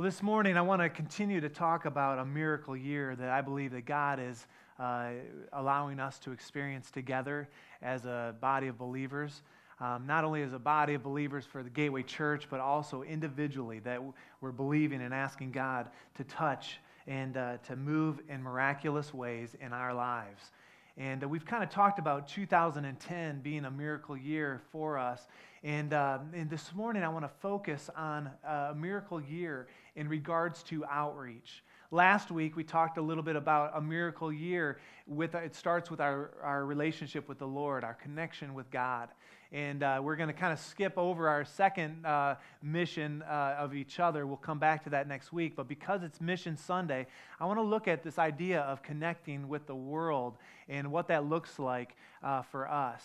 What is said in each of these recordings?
Well, this morning I want to continue to talk about a miracle year that I believe that God is uh, allowing us to experience together as a body of believers. Um, not only as a body of believers for the Gateway Church, but also individually, that we're believing and asking God to touch and uh, to move in miraculous ways in our lives. And uh, we've kind of talked about 2010 being a miracle year for us. And, uh, and this morning, I want to focus on a miracle year in regards to outreach. Last week, we talked a little bit about a miracle year. With, it starts with our, our relationship with the Lord, our connection with God. And uh, we're going to kind of skip over our second uh, mission uh, of each other. We'll come back to that next week. But because it's Mission Sunday, I want to look at this idea of connecting with the world and what that looks like uh, for us.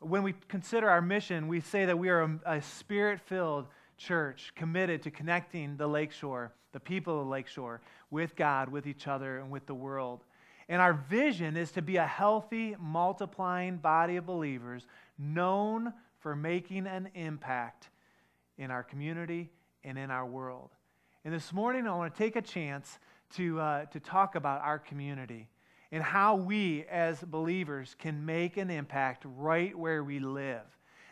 When we consider our mission, we say that we are a, a spirit filled church committed to connecting the lakeshore, the people of the lakeshore, with God, with each other, and with the world. And our vision is to be a healthy, multiplying body of believers known for making an impact in our community and in our world. And this morning, I want to take a chance to, uh, to talk about our community and how we as believers can make an impact right where we live.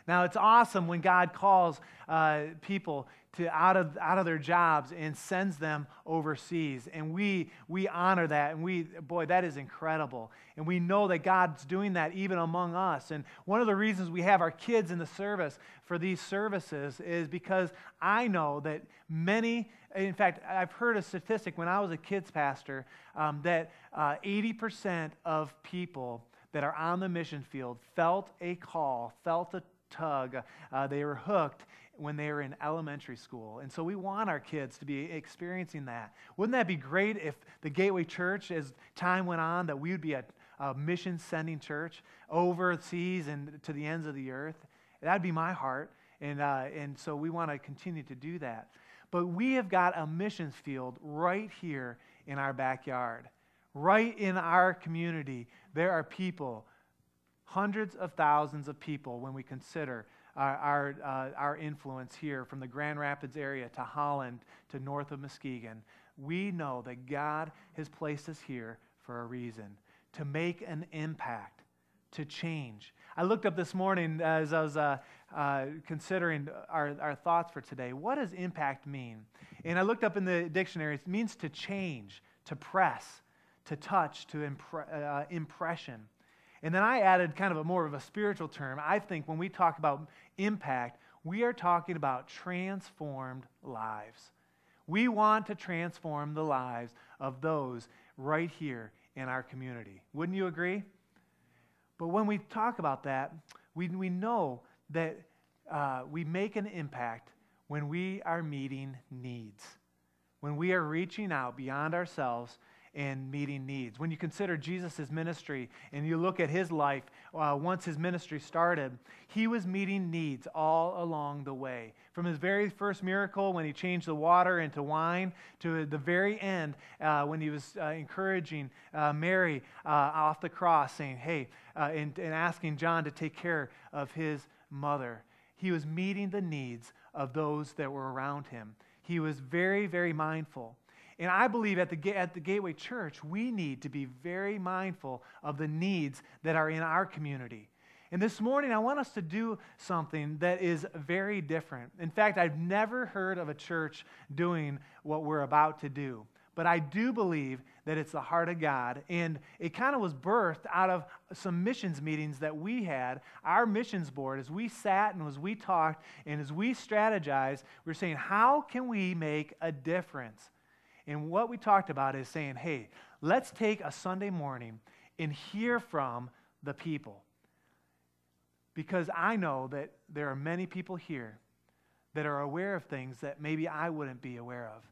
Now, it's awesome when God calls uh, people to out of, out of their jobs and sends them overseas. And we, we honor that. And we, boy, that is incredible. And we know that God's doing that even among us. And one of the reasons we have our kids in the service for these services is because I know that many, in fact, I've heard a statistic when I was a kids pastor um, that uh, 80% of people that are on the mission field felt a call, felt a tug, uh, they were hooked when they were in elementary school. And so we want our kids to be experiencing that. Wouldn't that be great if the Gateway Church, as time went on, that we would be a, a mission sending church overseas and to the ends of the earth? That'd be my heart. And, uh, and so we want to continue to do that. But we have got a missions field right here in our backyard. Right in our community, there are people, hundreds of thousands of people, when we consider our, our, uh, our influence here from the Grand Rapids area to Holland to north of Muskegon, we know that God has placed us here for a reason to make an impact, to change. I looked up this morning as I was uh, uh, considering our, our thoughts for today. What does impact mean? And I looked up in the dictionary, it means to change, to press, to touch, to impre- uh, impression. And then I added kind of a more of a spiritual term. I think when we talk about impact, we are talking about transformed lives. We want to transform the lives of those right here in our community. Wouldn't you agree? But when we talk about that, we, we know that uh, we make an impact when we are meeting needs, when we are reaching out beyond ourselves and meeting needs. When you consider Jesus' ministry and you look at his life, uh, once his ministry started, he was meeting needs all along the way. From his very first miracle, when he changed the water into wine, to the very end, uh, when he was uh, encouraging uh, Mary uh, off the cross, saying, Hey, uh, and, and asking John to take care of his mother. He was meeting the needs of those that were around him. He was very, very mindful. And I believe at the, at the Gateway Church, we need to be very mindful of the needs that are in our community. And this morning, I want us to do something that is very different. In fact, I've never heard of a church doing what we're about to do. But I do believe that it's the heart of God. And it kind of was birthed out of some missions meetings that we had. Our missions board, as we sat and as we talked and as we strategized, we are saying, how can we make a difference? And what we talked about is saying, hey, let's take a Sunday morning and hear from the people. Because I know that there are many people here that are aware of things that maybe I wouldn't be aware of,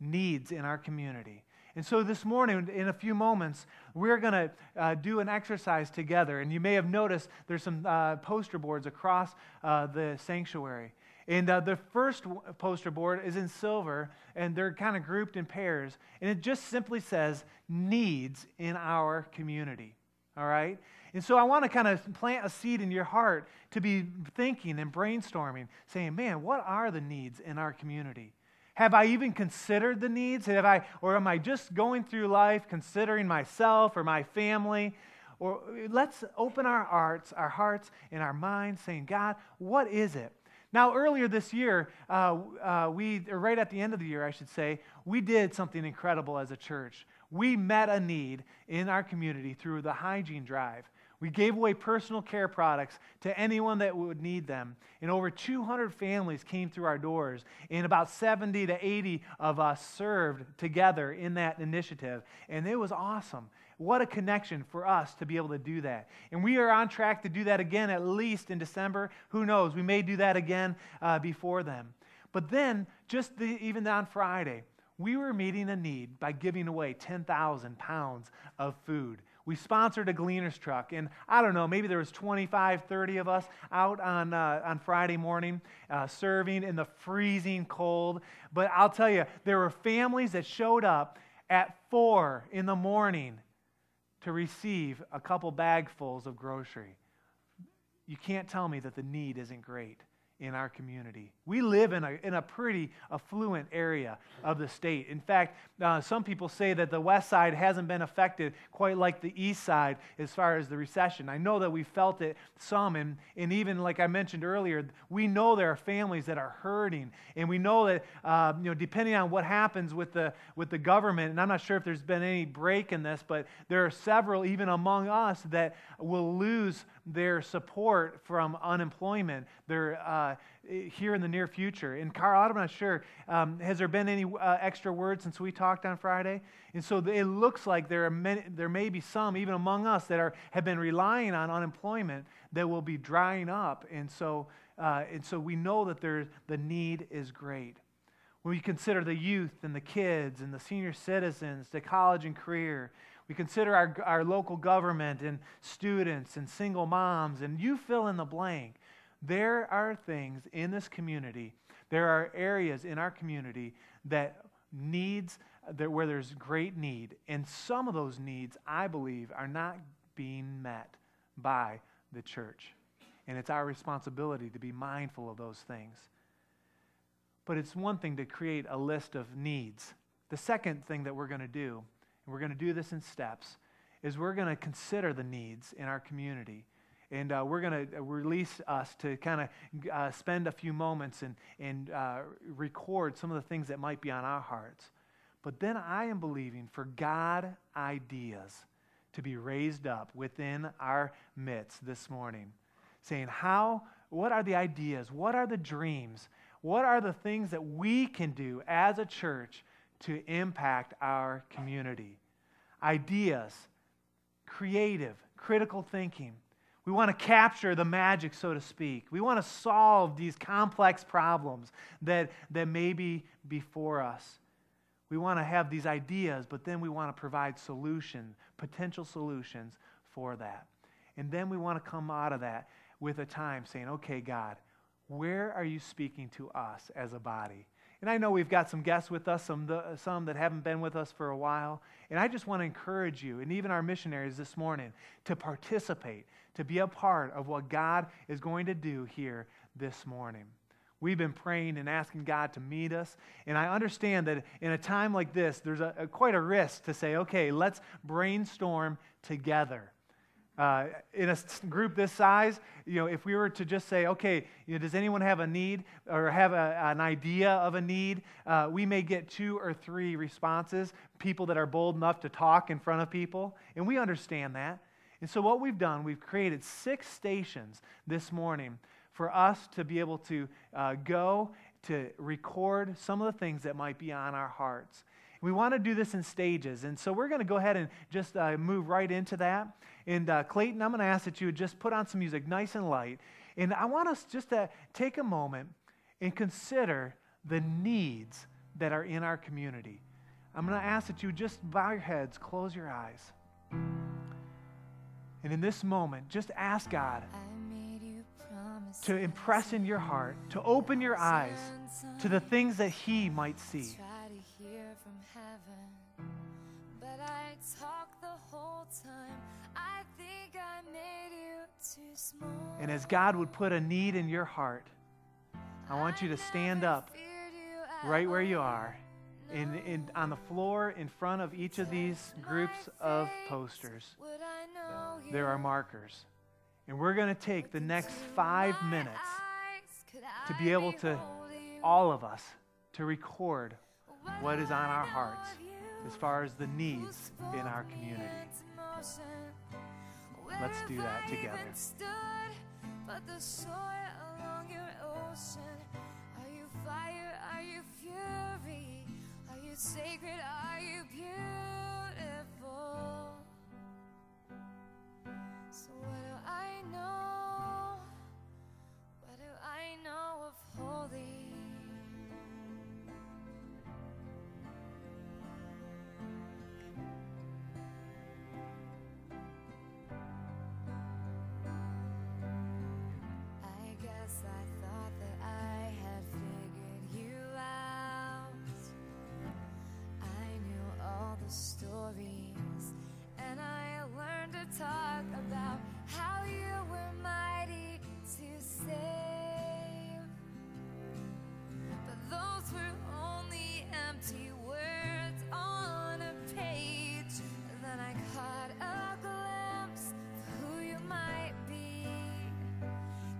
needs in our community. And so this morning, in a few moments, we're going to uh, do an exercise together. And you may have noticed there's some uh, poster boards across uh, the sanctuary. And uh, the first poster board is in silver, and they're kind of grouped in pairs. And it just simply says needs in our community. All right? And so I want to kind of plant a seed in your heart to be thinking and brainstorming, saying, man, what are the needs in our community? Have I even considered the needs? Have I, or am I just going through life considering myself or my family? Or let's open our hearts, our hearts and our minds, saying, God, what is it? Now, earlier this year, uh, uh, we, right at the end of the year, I should say, we did something incredible as a church. We met a need in our community through the hygiene drive. We gave away personal care products to anyone that would need them. And over 200 families came through our doors. And about 70 to 80 of us served together in that initiative. And it was awesome. What a connection for us to be able to do that. And we are on track to do that again at least in December. Who knows? We may do that again uh, before then. But then, just the, even on Friday, we were meeting a need by giving away 10,000 pounds of food. We sponsored a gleaner's truck, and I don't know, maybe there was 25, 30 of us out on, uh, on Friday morning uh, serving in the freezing cold. But I'll tell you, there were families that showed up at 4 in the morning to receive a couple bagfuls of grocery. You can't tell me that the need isn't great in our community. We live in a, in a pretty affluent area of the state. In fact, uh, some people say that the west side hasn't been affected quite like the east side as far as the recession. I know that we felt it some, and, and even like I mentioned earlier, we know there are families that are hurting, and we know that uh, you know depending on what happens with the with the government, and I'm not sure if there's been any break in this, but there are several even among us that will lose their support from unemployment. Their uh, here in the near future. And Carl, I'm not sure, um, has there been any uh, extra word since we talked on Friday? And so it looks like there, are many, there may be some, even among us, that are, have been relying on unemployment that will be drying up. And so, uh, and so we know that there, the need is great. When we consider the youth and the kids and the senior citizens, the college and career, we consider our, our local government and students and single moms, and you fill in the blank. There are things in this community, there are areas in our community that needs that where there's great need. And some of those needs i believe are not being met by the church. And it's our responsibility to be mindful of those things. But it's one thing to create a list of needs. The second thing that we're going to do and we're going to do this in steps is we're going to consider the needs in our community and uh, we're going to release us to kind of uh, spend a few moments and, and uh, record some of the things that might be on our hearts. But then I am believing for God ideas to be raised up within our midst this morning, saying, How, what are the ideas? What are the dreams? What are the things that we can do as a church to impact our community? Ideas, creative, critical thinking we want to capture the magic, so to speak. We want to solve these complex problems that, that may be before us. We want to have these ideas, but then we want to provide solutions, potential solutions for that. And then we want to come out of that with a time saying, okay, God, where are you speaking to us as a body? And I know we've got some guests with us, some, the, some that haven't been with us for a while. And I just want to encourage you, and even our missionaries this morning, to participate, to be a part of what God is going to do here this morning. We've been praying and asking God to meet us. And I understand that in a time like this, there's a, a quite a risk to say, okay, let's brainstorm together. Uh, in a group this size, you know, if we were to just say, okay, you know, does anyone have a need or have a, an idea of a need, uh, we may get two or three responses, people that are bold enough to talk in front of people, and we understand that. And so, what we've done, we've created six stations this morning for us to be able to uh, go to record some of the things that might be on our hearts. We want to do this in stages. And so we're going to go ahead and just uh, move right into that. And uh, Clayton, I'm going to ask that you would just put on some music nice and light. And I want us just to take a moment and consider the needs that are in our community. I'm going to ask that you just bow your heads, close your eyes. And in this moment, just ask God to impress in your heart, to open your eyes to the things that He might see. And as God would put a need in your heart, I want you to stand up right where you are, in, in, on the floor in front of each of these groups of posters, there are markers. And we're going to take the next five minutes to be able to, all of us, to record what is on our hearts as far as the needs in our community. Let's do that together. But the soil along your ocean, are you fire? Are you fury? Are you sacred? Are you beautiful?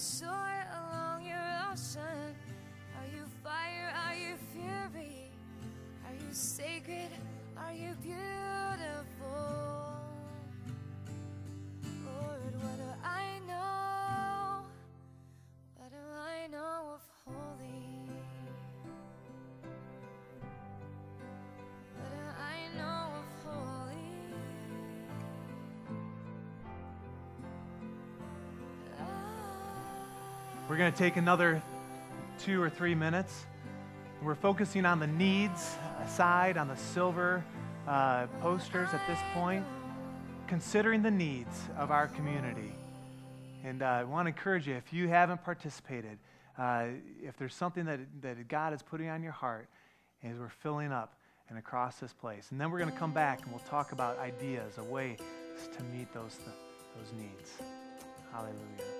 but going to take another two or three minutes. We're focusing on the needs side, on the silver uh, posters at this point, considering the needs of our community. And uh, I want to encourage you, if you haven't participated, uh, if there's something that, that God is putting on your heart as we're filling up and across this place. And then we're going to come back and we'll talk about ideas, a way to meet those, those needs. Hallelujah.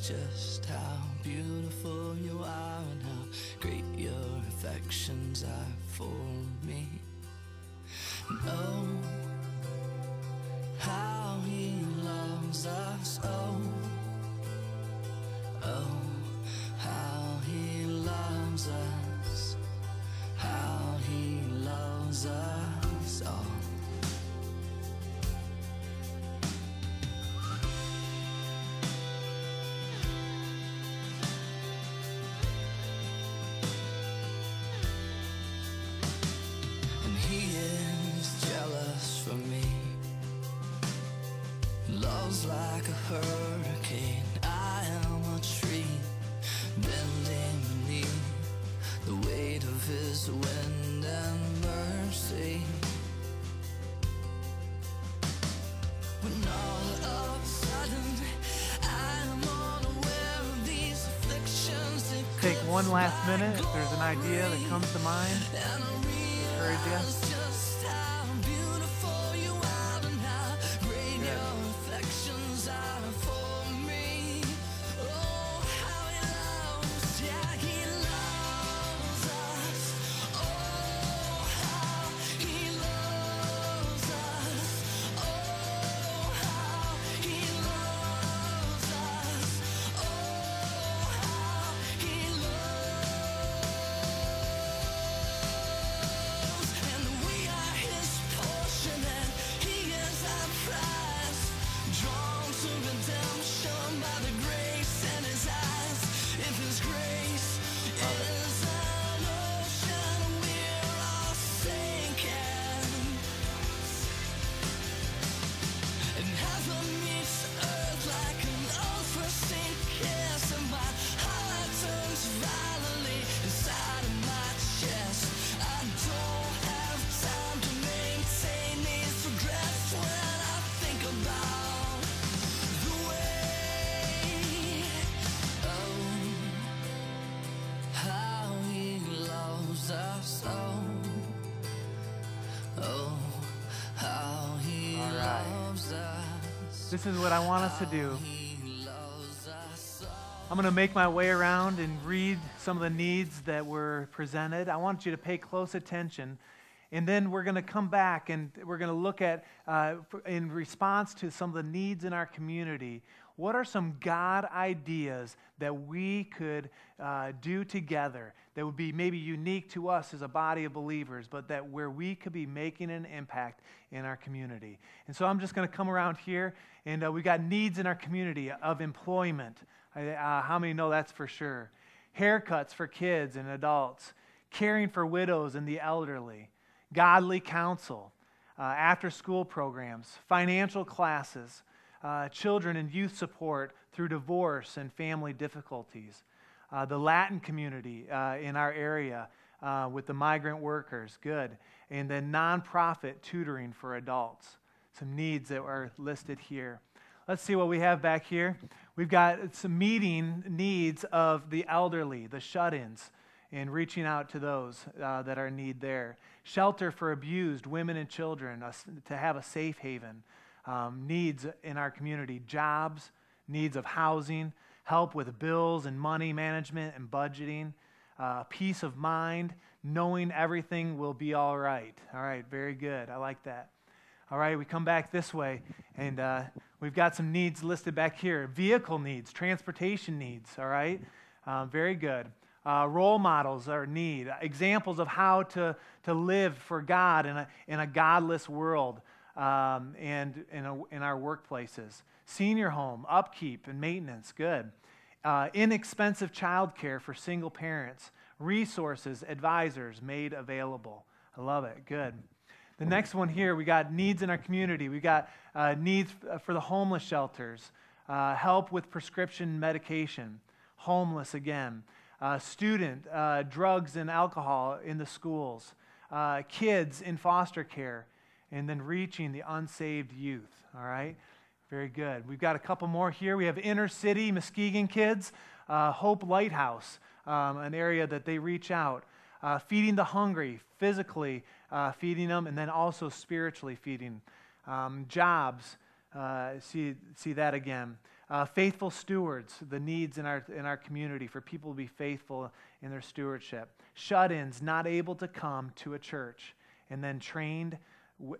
just how beautiful you are and how great your affections are for me. And oh, how he loves us. Oh, oh, how he loves us. How he loves us all. One last minute if there's an idea that comes to mind. Encourage you. This is what I want us to do. I'm going to make my way around and read some of the needs that were presented. I want you to pay close attention. And then we're going to come back and we're going to look at, uh, in response to some of the needs in our community, what are some God ideas that we could uh, do together that would be maybe unique to us as a body of believers, but that where we could be making an impact in our community? And so I'm just going to come around here, and uh, we got needs in our community of employment. Uh, how many know that's for sure? Haircuts for kids and adults, caring for widows and the elderly, godly counsel, uh, after school programs, financial classes, uh, children and youth support through divorce and family difficulties, uh, the Latin community uh, in our area uh, with the migrant workers, good, and then nonprofit tutoring for adults. Some needs that are listed here. Let's see what we have back here. We've got some meeting needs of the elderly, the shut ins, and reaching out to those uh, that are in need there. Shelter for abused women and children, to have a safe haven. Um, needs in our community, jobs, needs of housing, help with bills and money management and budgeting, uh, peace of mind, knowing everything will be all right. All right, very good. I like that. All right, we come back this way, and uh, we've got some needs listed back here vehicle needs, transportation needs. All right, um, very good. Uh, role models are need, examples of how to, to live for God in a, in a godless world um, and in, a, in our workplaces. Senior home, upkeep and maintenance, good. Uh, inexpensive childcare for single parents, resources, advisors made available. I love it, good. The next one here, we got needs in our community. We got uh, needs for the homeless shelters, uh, help with prescription medication, homeless again, uh, student, uh, drugs and alcohol in the schools, uh, kids in foster care, and then reaching the unsaved youth. All right? Very good. We've got a couple more here. We have inner city Muskegon kids, uh, Hope Lighthouse, um, an area that they reach out, uh, feeding the hungry, physically uh, feeding them, and then also spiritually feeding. Um, jobs, uh, see, see that again. Uh, faithful stewards, the needs in our, in our community for people to be faithful in their stewardship. Shut ins, not able to come to a church, and then trained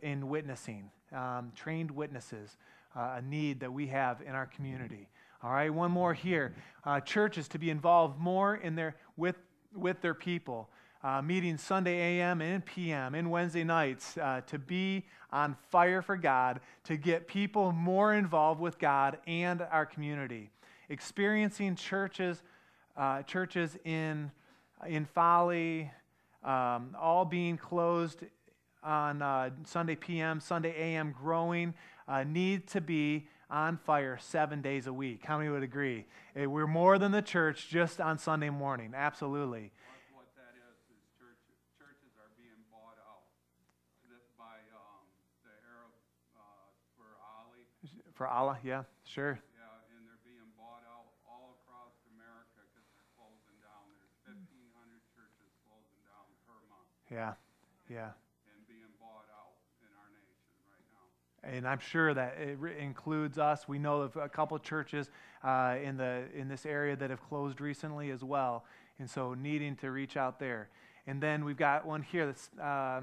in witnessing, um, trained witnesses, uh, a need that we have in our community. All right, one more here. Uh, churches to be involved more in their, with, with their people. uh, meeting Sunday AM and PM and Wednesday nights uh, to be on fire for God, to get people more involved with God and our community. Experiencing churches, uh, churches in, in Folly, um, all being closed on uh, Sunday PM, Sunday AM, growing, uh, need to be on fire seven days a week. How many would agree? Eh, We're more than the church just on Sunday morning. Absolutely. What that is, is church, churches are being bought out by, um, the Arab, uh, for Ali, For Allah, yeah, sure. yeah, and they're being bought out all across America because they're closing down. There's fifteen hundred churches closing down per month Yeah, yeah. and being bought out in our nation right now. And I'm sure that it includes us. We know of a couple churches uh, in, the, in this area that have closed recently as well. And so needing to reach out there. And then we've got one here that's uh,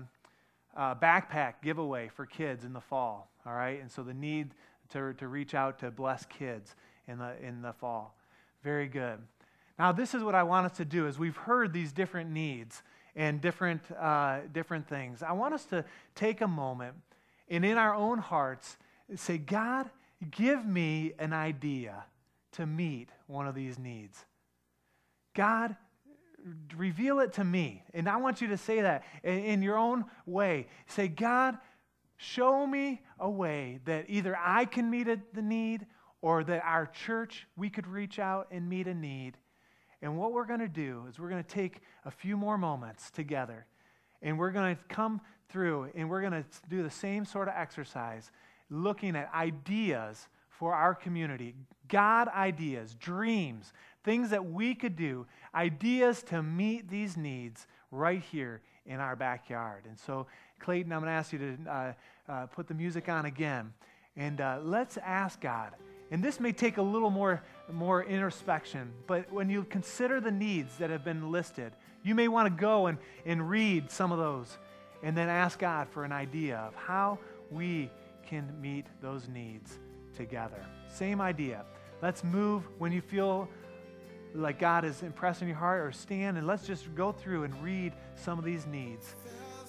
uh, backpack giveaway for kids in the fall. All right. And so the need to, to reach out to bless kids in the, in the fall. Very good. Now, this is what I want us to do is we've heard these different needs and different, uh, different things. I want us to take a moment and in our own hearts say, God, give me an idea to meet one of these needs. God, reveal it to me. And I want you to say that in, your own way. Say, God, show me a way that either I can meet a, the need or that our church, we could reach out and meet a need. And what we're going to do is we're going to take a few more moments together and we're going to come through and we're going to do the same sort of exercise, looking at ideas for our community God ideas, dreams, things that we could do, ideas to meet these needs right here in our backyard. And so, Clayton, I'm going to ask you to uh, uh, put the music on again. And uh, let's ask God. And this may take a little more, more introspection, but when you consider the needs that have been listed, you may want to go and, and read some of those and then ask God for an idea of how we can meet those needs together. Same idea. Let's move when you feel like God is impressing your heart, or stand and let's just go through and read some of these needs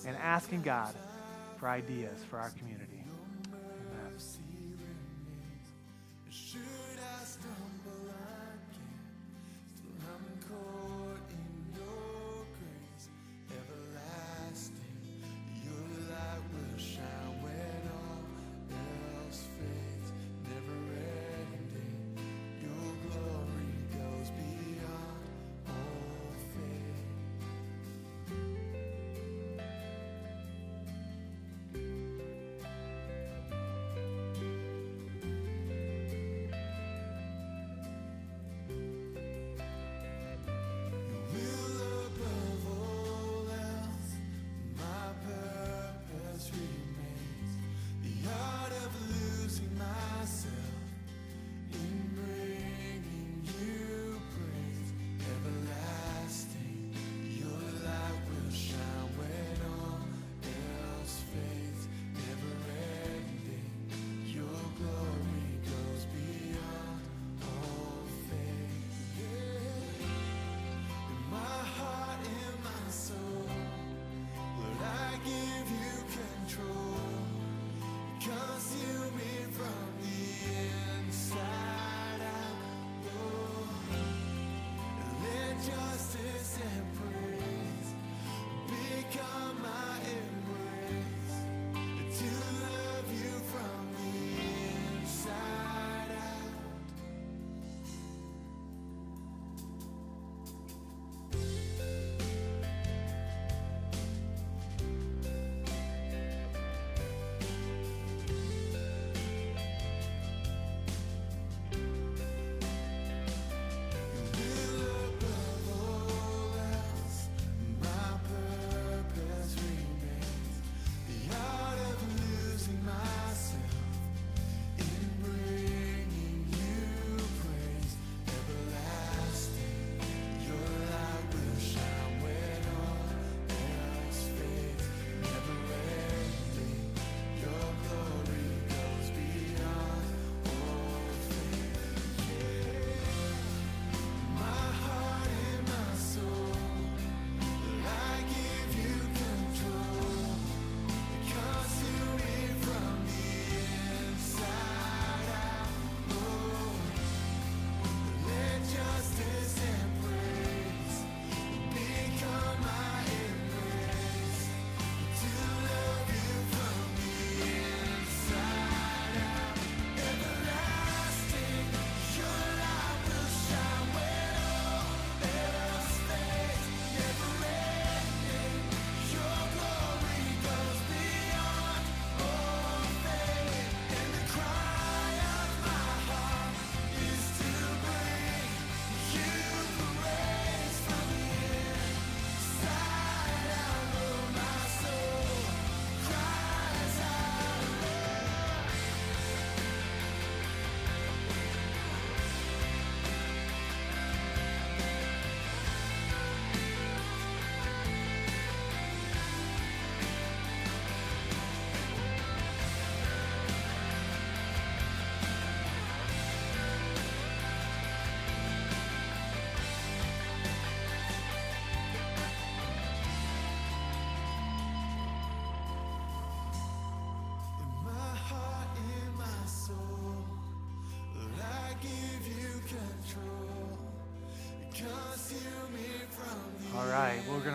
and asking God for ideas for our community.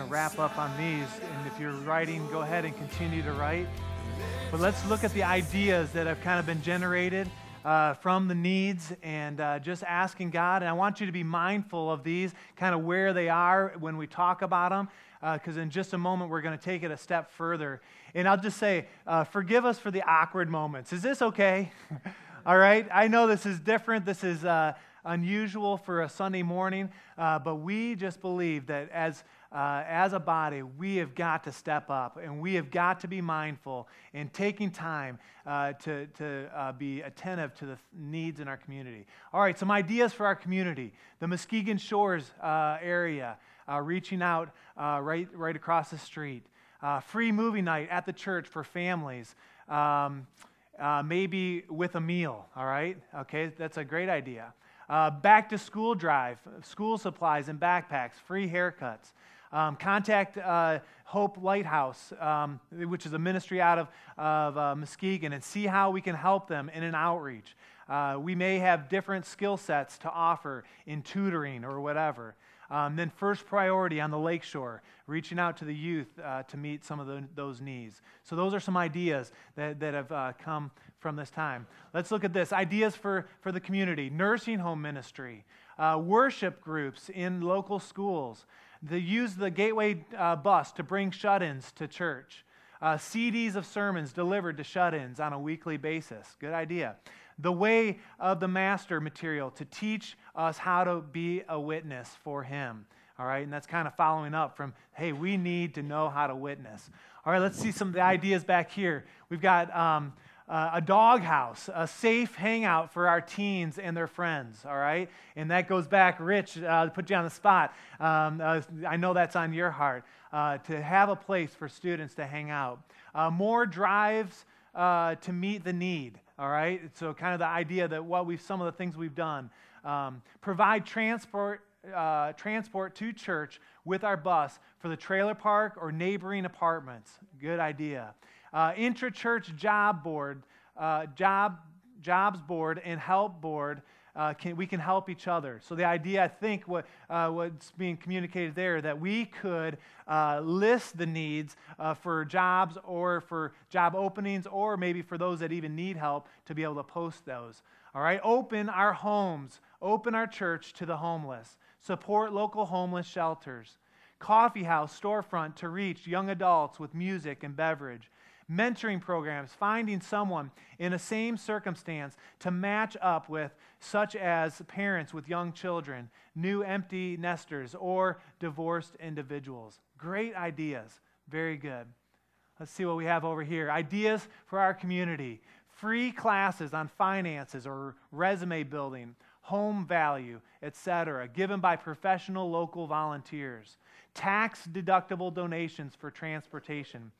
Wrap up on these. And if you're writing, go ahead and continue to write. But let's look at the ideas that have kind of been generated uh, from the needs and uh, just asking God. And I want you to be mindful of these, kind of where they are when we talk about them, because uh, in just a moment we're going to take it a step further. And I'll just say, uh, forgive us for the awkward moments. Is this okay? All right? I know this is different. This is uh, unusual for a Sunday morning, uh, but we just believe that as uh, as a body, we have got to step up and we have got to be mindful in taking time uh, to, to uh, be attentive to the needs in our community. All right, some ideas for our community. The Muskegon Shores uh, area, uh, reaching out uh, right, right across the street. free movie night at the church for families. Um, maybe with a meal, all right? Okay, that's a great idea. back to school drive, school supplies and backpacks, free haircuts. Um, contact uh, Hope Lighthouse, um, which is a ministry out of, of uh, Muskegon, and see how we can help them in an outreach. Uh, we may have different skill sets to offer in tutoring or whatever. Um, then, first priority on the lakeshore, reaching out to the youth uh, to meet some of the, those needs. So, those are some ideas that, that have uh, come from this time. Let's look at this ideas for, for the community nursing home ministry, uh, worship groups in local schools. They use the Gateway uh, bus to bring shut ins to church. Uh, CDs of sermons delivered to shut ins on a weekly basis. Good idea. The way of the master material to teach us how to be a witness for him. All right, and that's kind of following up from, hey, we need to know how to witness. All right, let's see some of the ideas back here. We've got um, uh, a doghouse, a safe hangout for our teens and their friends, all right? And that goes back, Rich, uh, to put you on the spot. Um, uh, I know that's on your heart, uh, to have a place for students to hang out. Uh, more drives uh, to meet the need, all right? So, kind of the idea that what we've, some of the things we've done. Um, provide transport uh, transport to church with our bus for the trailer park or neighboring apartments. Good idea uh, intra-church job board, uh, job, jobs board, and help board. Uh, can, we can help each other. So the idea, I think, what, uh, what's being communicated there, that we could uh, list the needs uh, for jobs or for job openings, or maybe for those that even need help to be able to post those. All right, open our homes, open our church to the homeless, support local homeless shelters, coffee house storefront to reach young adults with music and beverage mentoring programs, finding someone in the same circumstance to match up with, such as parents with young children, new empty nesters, or divorced individuals. Great ideas. Very good. Let's see what we have over here. Ideas for our community. Free classes on finances or resume building, home value, etc., given by professional local volunteers. Tax deductible donations for transportation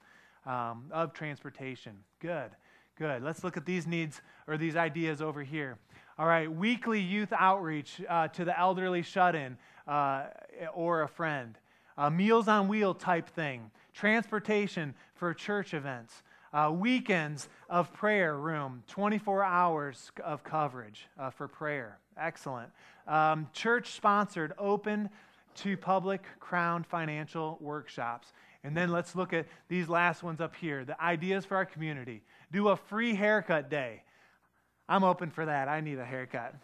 um, of transportation. Good, good. Let's look at these needs or these ideas over here. All right, weekly youth outreach uh, to the elderly shut in uh, or a friend. Meals on wheel type thing. Transportation for church events. Uh, weekends of prayer room, 24 hours of coverage uh, for prayer. Excellent. Um, church sponsored, open to public crown financial workshops. And then let's look at these last ones up here the ideas for our community. Do a free haircut day. I'm open for that. I need a haircut.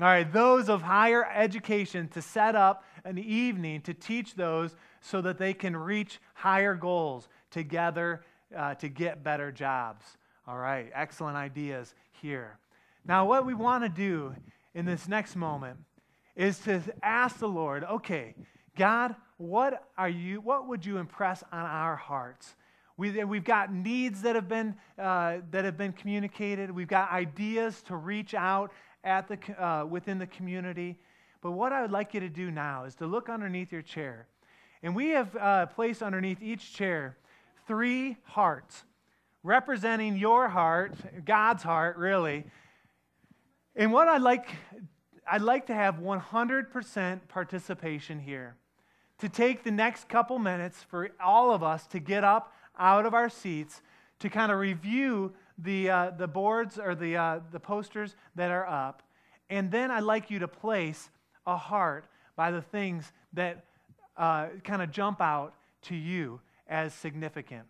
All right, those of higher education to set up an evening to teach those so that they can reach higher goals together uh, to get better jobs. All right, excellent ideas here. Now, what we want to do in this next moment is to ask the Lord, okay, God, what are you, what would you impress on our hearts? We, we've got needs that have, been, uh, that have been communicated. We've got ideas to reach out at the, uh, within the community. But what I would like you to do now is to look underneath your chair. And we have uh, placed underneath each chair three hearts, representing your heart, God's heart, really. And what I'd like, I'd like to have 100% participation here to take the next couple minutes for all of us to get up out of our seats to kind of review the, uh, the boards or the, uh, the posters that are up. And then I'd like you to place a heart by the things that uh, kind of jump out to you as significant.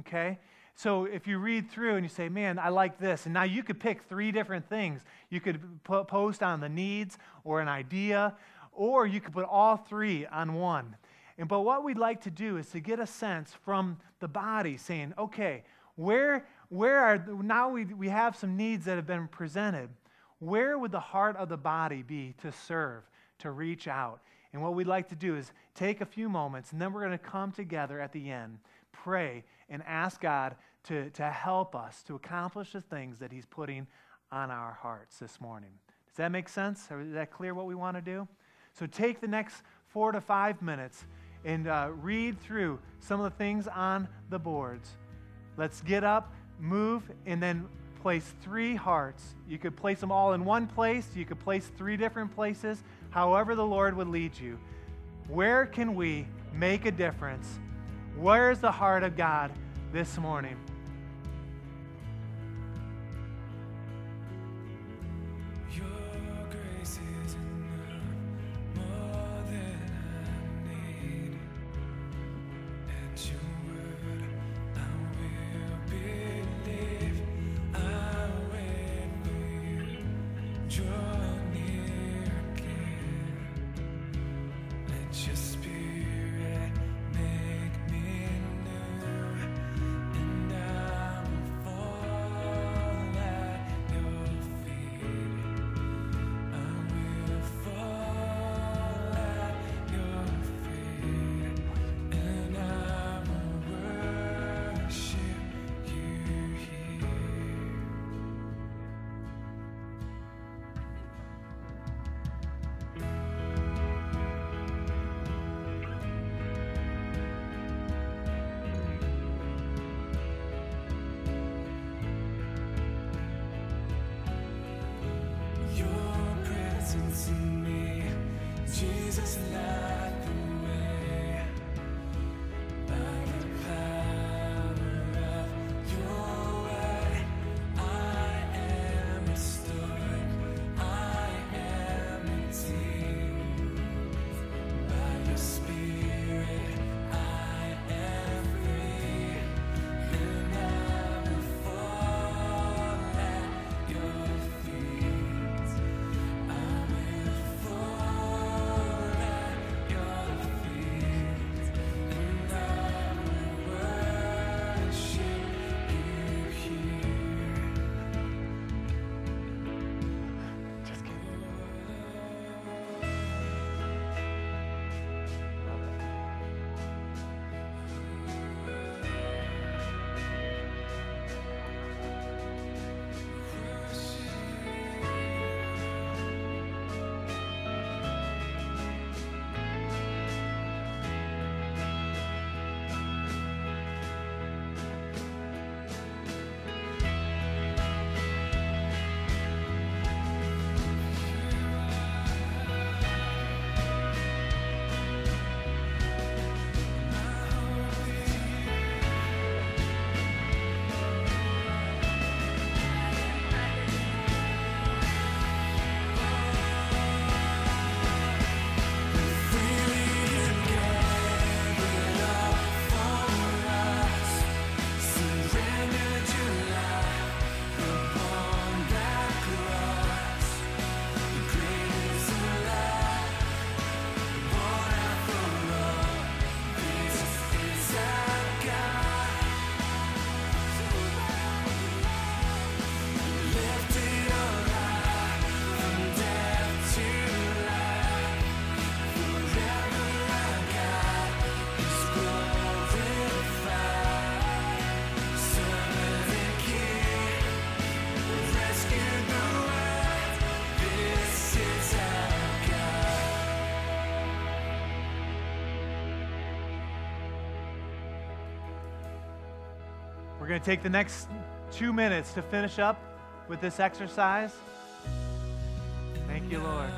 Okay? So if you read through and you say, man, I like this, and now you could pick three different things. You could post on the needs or an idea, or you could put all three on one. And but what we'd like to do is to get a sense from the body saying, okay, where where are now we, we have some needs that have been presented. Where would the heart of the body be to serve, to reach out? And what we'd like to do is take a few moments, and then we're going to come together at the end, pray, and ask God to, to help us to accomplish the things that He's putting on our hearts this morning. Does that make sense? Is that clear what we want to do? So take the next four to five minutes and uh, read through some of the things on the boards. Let's get up, move, and then place three hearts. You could place them all in one place, you could place three different places, however the Lord would lead you. Where can we make a difference? Where's the heart of God this morning? Going to take the next two minutes to finish up with this exercise. Thank you, Lord.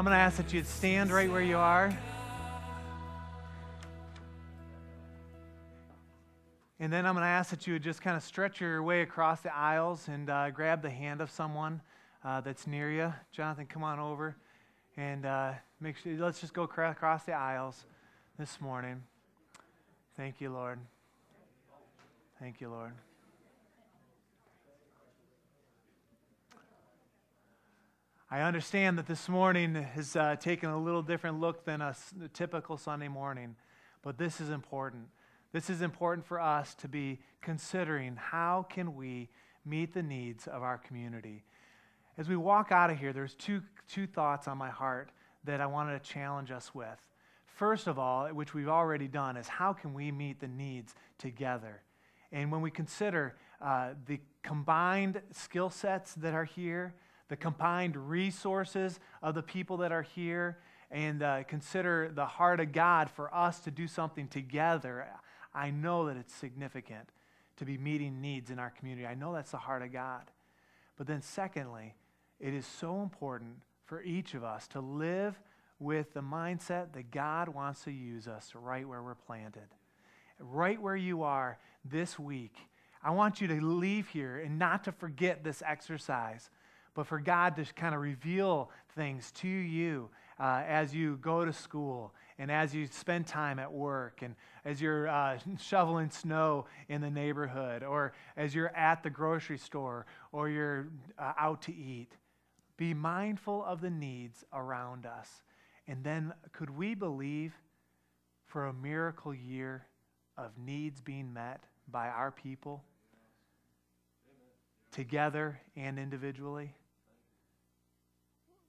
I'm going to ask that you'd stand right where you are. And then I'm going to ask that you would just kind of stretch your way across the aisles and uh, grab the hand of someone uh, that's near you. Jonathan, come on over and uh, make sure. Let's just go across the aisles this morning. Thank you, Lord. Thank you, Lord. I understand that this morning has uh, taken a little different look than a, typical Sunday morning, but this is important. This is important for us to be considering how can we meet the needs of our community. As we walk out of here, there's two, two thoughts on my heart that I wanted to challenge us with. First of all, which we've already done, is how can we meet the needs together? And when we consider uh, the combined skill sets that are here, the combined resources of the people that are here, and uh, consider the heart of God for us to do something together, I know that it's significant to be meeting needs in our community. I know that's the heart of God. But then, secondly, it is so important for each of us to live with the mindset that God wants to use us right where we're planted. Right where you are this week. I want you to leave here and not to forget this exercise but for God to kind of reveal things to you uh, as you go to school and as you spend time at work and as you're uh, shoveling snow in the neighborhood or as you're at the grocery store or you're uh, out to eat. Be mindful of the needs around us. And then, could we believe for a miracle year of needs being met by our people? Together and individually?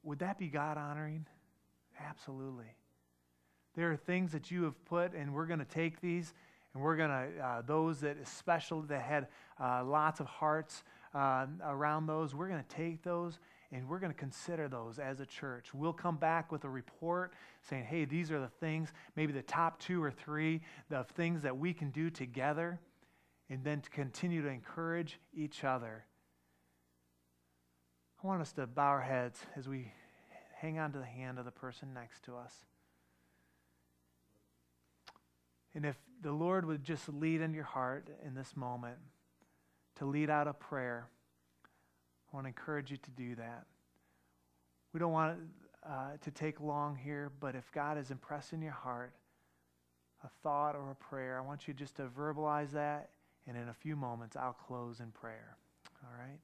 Would that be God honoring? Absolutely. There are things that you have put, and we're going to take these, and we're going to, uh, those that especially that had uh, lots of hearts uh, around those, we're going to take those and we're going to consider those as a church. We'll come back with a report saying, hey, these are the things, maybe the top two or three of things that we can do together, and then to continue to encourage each other I want us to bow our heads as we hang on to the hand of the person next to us. And if the Lord would just lead in your heart in this moment to lead out a prayer, I want to encourage you to do that. We don't want uh, to take long here, but if God is impressing your heart a thought or a prayer, I want you just to verbalize that, and in a few moments, I'll close in prayer. All right?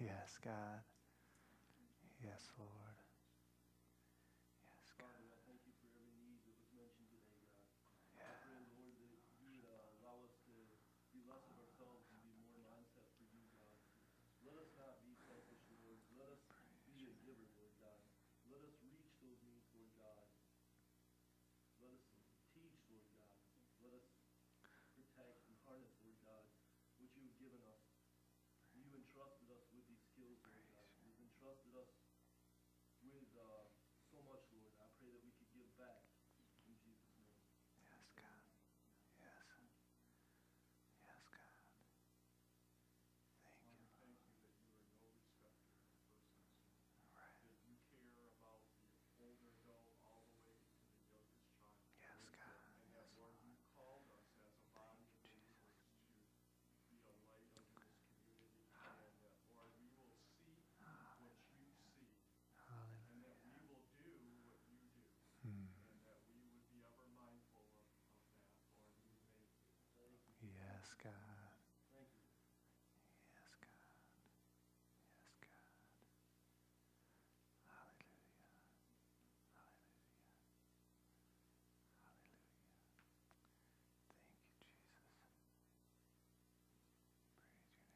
God, Yes, Lord. have given us. You entrusted us with these skills, Lord God. You've entrusted us with uh, so much, Lord. I pray that we could give back in Jesus' name. Yes, God. Yes. Yes, God. Thank you. Thank you that you are no respecter of persons, Right. that you care about the older adult all the way to the youngest child. Yes, God. And that, Lord, you called us as a body of believers to be a light unto this community, and that, Lord, we will see what you see, Hallelujah. and that we will do what you do, Hmm. and that we would be ever mindful of, of that, Lord. We thank you. Yes, God. Yes, God. Yes, God. Hallelujah. Hallelujah. Hallelujah. Thank you, Jesus. Praise your name. Praise your God.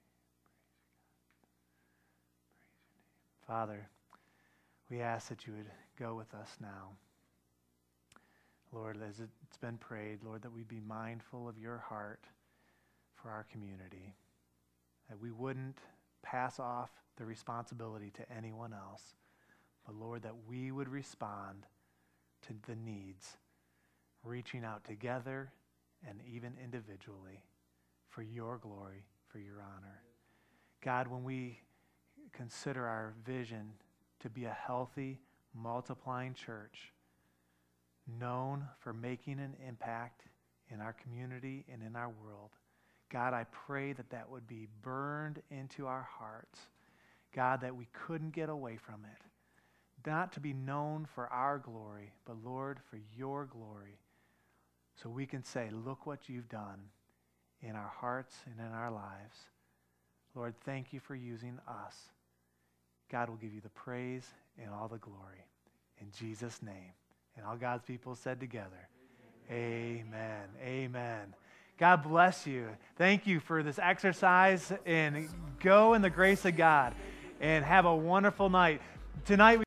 Praise your name. Father, we ask that you would go with us now. Lord, as it's been prayed, Lord, that we'd be mindful of your heart for our community that we wouldn't pass off the responsibility to anyone else, but Lord, that we would respond to the needs, reaching out together and even individually for your glory, for your honor. God, when we consider our vision to be a healthy, multiplying church, known for making an impact in our community and in our world, God, I pray that that would be burned into our hearts. God, that we couldn't get away from it. Not to be known for our glory, but Lord, for your glory. So we can say, look what you've done in our hearts and in our lives. Lord, thank you for using us. God will give you the praise and all the glory. In Jesus' name. And all God's people said together, Amen. Amen. God bless you. Thank you for this exercise and go in the grace of God and have a wonderful night. Tonight, we